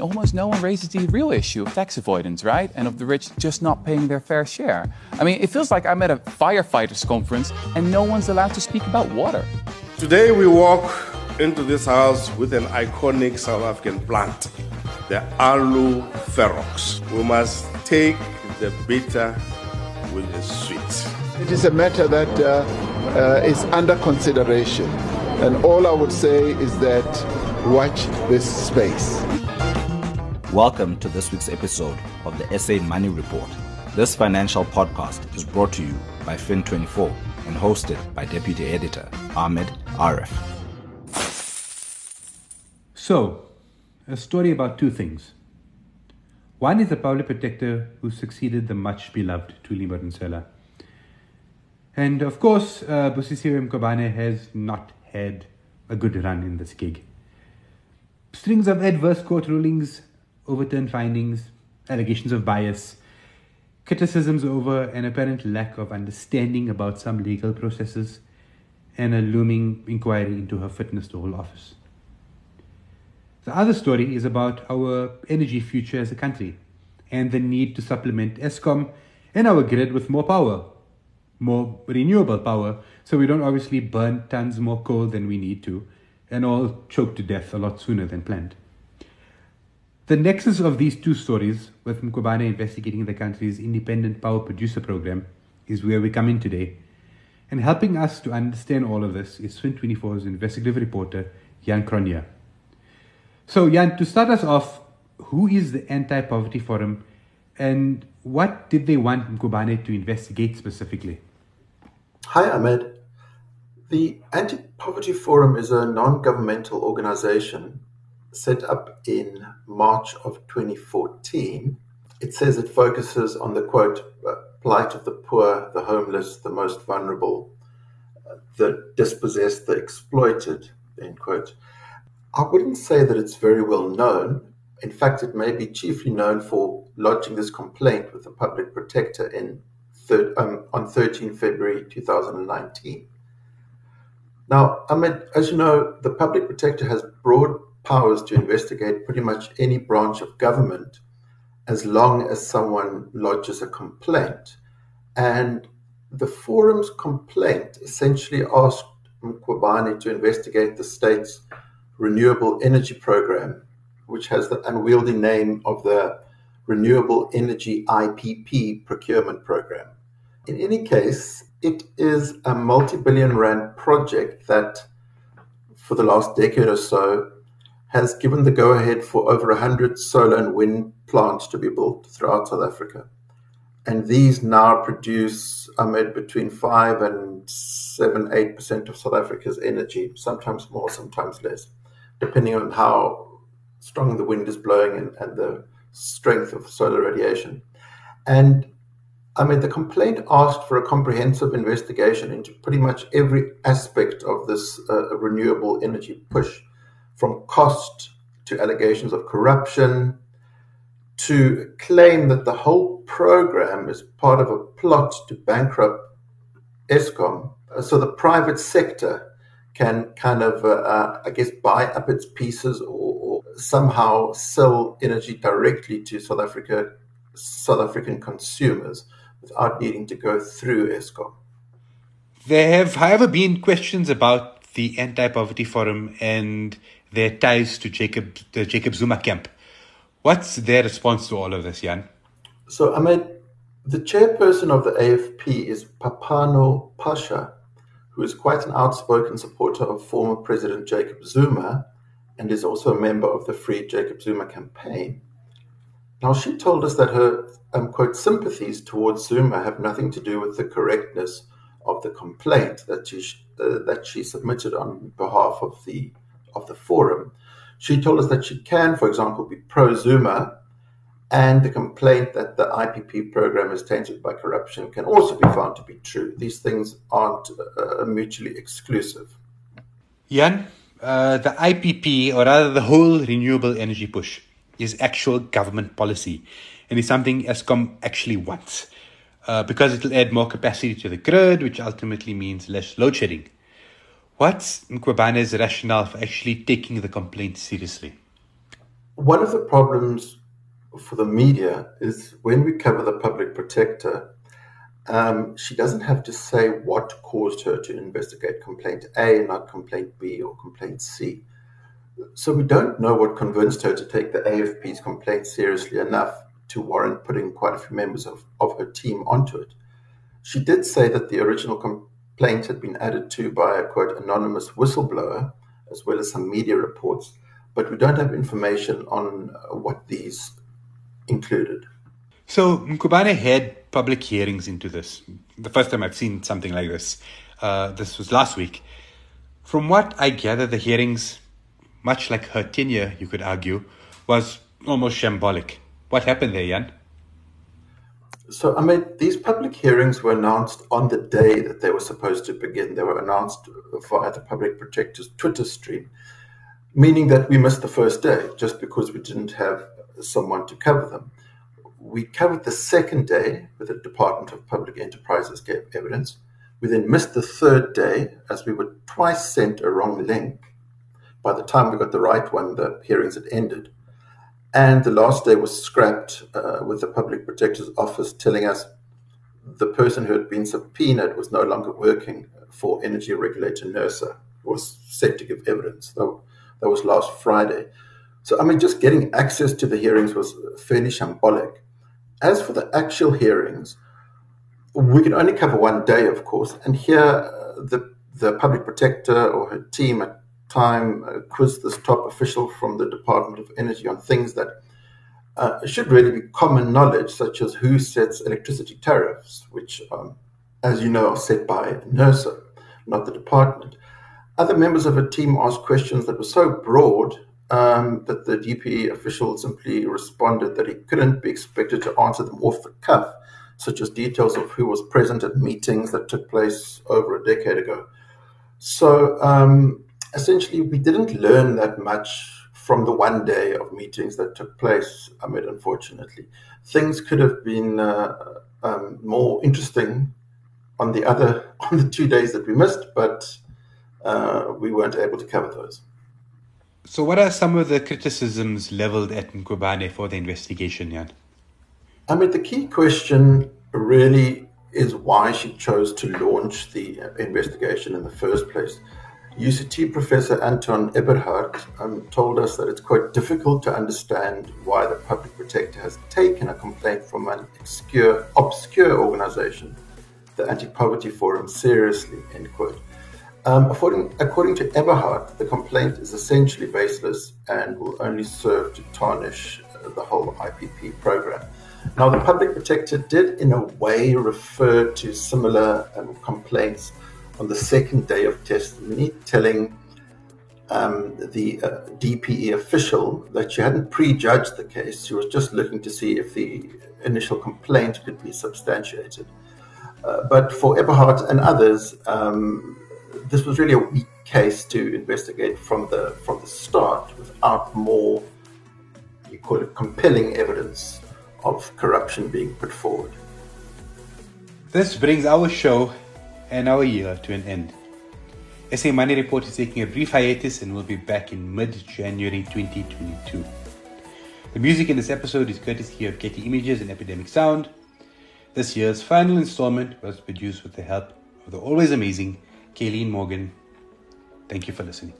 almost no one raises the real issue of tax avoidance, right? And of the rich just not paying their fair share. I mean, it feels like I'm at a firefighters conference and no one's allowed to speak about water. Today we walk into this house with an iconic South African plant, the Aloe Ferox. We must take the bitter with the sweet. It is a matter that uh, uh, is under consideration. And all I would say is that watch this space. Welcome to this week's episode of the SA Money Report. This financial podcast is brought to you by Fin24 and hosted by Deputy Editor Ahmed Areff. So, a story about two things. One is the public protector who succeeded the much beloved Thuli Madonsela. And of course, uh, Mkhwebane has not had a good run in this gig. Strings of adverse court rulings, overturned findings, allegations of bias, criticisms over an apparent lack of understanding about some legal processes, and a looming inquiry into her fitness to hold office. The other story is about our energy future as a country and the need to supplement Eskom and our grid with more power, more renewable power, so we don't obviously burn tons more coal than we need to and all choke to death a lot sooner than planned. The nexus of these two stories, with Mkhwebane investigating the country's independent power producer program, is where we come in today. And helping us to understand all of this is Fin24's investigative reporter, Jan Cronje. So, Jan, to start us off, who is the Anti Poverty Forum and what did they want Mkhwebane to investigate specifically? Hi, Ahmed. The Anti Poverty Forum is a non governmental organization set up in March of 2014. It says it focuses on the quote, uh, plight of the poor, the homeless, the most vulnerable, uh, the dispossessed, the exploited, end quote. I wouldn't say that it's very well known. In fact, it may be chiefly known for lodging this complaint with the public protector in third, um, on 13 February 2019. Now, Ahmed, as you know, the public protector has broad powers to investigate pretty much any branch of government as long as someone lodges a complaint. And the forum's complaint essentially asked Mkhwebane to investigate the state's renewable energy program, which has the unwieldy name of the Renewable Energy IPP procurement program. In any case, it is a multi billion rand project that, for the last decade or so, has given the go ahead for over 100 solar and wind plants to be built throughout South Africa. And these now produce, Ahmed, between 5 and 7 8% of South Africa's energy, sometimes more, sometimes less depending on how strong the wind is blowing and, and the strength of solar radiation. And I mean, the complaint asked for a comprehensive investigation into pretty much every aspect of this uh, renewable energy push, from cost to allegations of corruption, to claim that the whole program is part of a plot to bankrupt Eskom. So the private sector can kind of, uh, uh, I guess, buy up its pieces or, or, somehow sell energy directly to South Africa, South African consumers without needing to go through Eskom. There have, however, been questions about the Anti-Poverty Forum and their ties to Jacob, the Jacob Zuma camp. What's their response to all of this, Jan? So, Ahmed, the chairperson of the AFP is Phapano Phasha, who is quite an outspoken supporter of former President Jacob Zuma and is also a member of the Free Jacob Zuma campaign. Now, she told us that her, um, quote, sympathies towards Zuma have nothing to do with the correctness of the complaint that she, uh, that she submitted on behalf of the, of the forum. She told us that she can, for example, be pro Zuma and the complaint that the IPP program is tainted by corruption can also be found to be true. These things aren't uh, mutually exclusive. Jan, uh, the IPP, or rather the whole renewable energy push, is actual government policy and is something Eskom actually wants uh, because it will add more capacity to the grid, which ultimately means less load shedding. What's Mkhwebane's rationale for actually taking the complaint seriously? one of the problems for the media is when we cover the public protector, um, she doesn't have to say what caused her to investigate complaint A, not complaint B or complaint C. So we don't know what convinced her to take the AFP's complaint seriously enough to warrant putting quite a few members of, of her team onto it. She did say that the original complaint had been added to by a quote anonymous whistleblower, as well as some media reports, but we don't have information on uh, what these included. So Mkhwebane had public hearings into this. The first time I've seen something like this, uh, this was last week. From what I gather, the hearings, much like her tenure, you could argue, was almost shambolic. What happened there, Jan? So, I mean, these public hearings were announced on the day that they were supposed to begin. They were announced via the Public Protector's Twitter stream, meaning that we missed the first day just because we didn't have someone to cover them. We covered the second day with the Department of Public Enterprises gave evidence. We then missed the third day as we were twice sent a wrong link. By the time we got the right one, the hearings had ended. And the last day was scrapped uh, with the Public Protector's Office telling us the person who had been subpoenaed was no longer working for energy regulator NERSA, was set to give evidence. That, that was last Friday. So, I mean, just getting access to the hearings was fairly shambolic. As for the actual hearings, we can only cover one day, of course. And here, uh, the, the public protector or her team at time uh, quizzed this top official from the Department of Energy on things that uh, should really be common knowledge, such as who sets electricity tariffs, which, um, as you know, are set by NERSA, not the department. Other members of a team asked questions that were so broad um, that the DPE official simply responded that he couldn't be expected to answer them off the cuff, such as details of who was present at meetings that took place over a decade ago. So, um, essentially, we didn't learn that much from the one day of meetings that took place, I mean, unfortunately. Things could have been uh, um, more interesting on the other, on the two days that we missed, but uh, we weren't able to cover those. So, what are some of the criticisms leveled at Mkhwebane for the investigation, Jan? I mean, the key question really is why she chose to launch the investigation in the first place. UCT Professor Anton Eberhard um, told us that it's quite difficult to understand why the public protector has taken a complaint from an obscure, obscure organization, the Anti-Poverty Forum, seriously, end quote. Um, according, according to Eberhard, the complaint is essentially baseless and will only serve to tarnish uh, the whole IPP program. Now, the public protector did, in a way, refer to similar um, complaints on the second day of testimony, telling um, the uh, DPE official that she hadn't prejudged the case. She was just looking to see if the initial complaint could be substantiated. Uh, but for Eberhard and others, um, this was really a weak case to investigate from the from the start without more, you call it, compelling evidence of corruption being put forward. This brings our show and our year to an end. SA Money Report is taking a brief hiatus and will be back in mid January 2022. The music in this episode is courtesy of Getty Images and Epidemic Sound. This year's final installment was produced with the help of the always amazing Kayleen Morgan. Thank you for listening.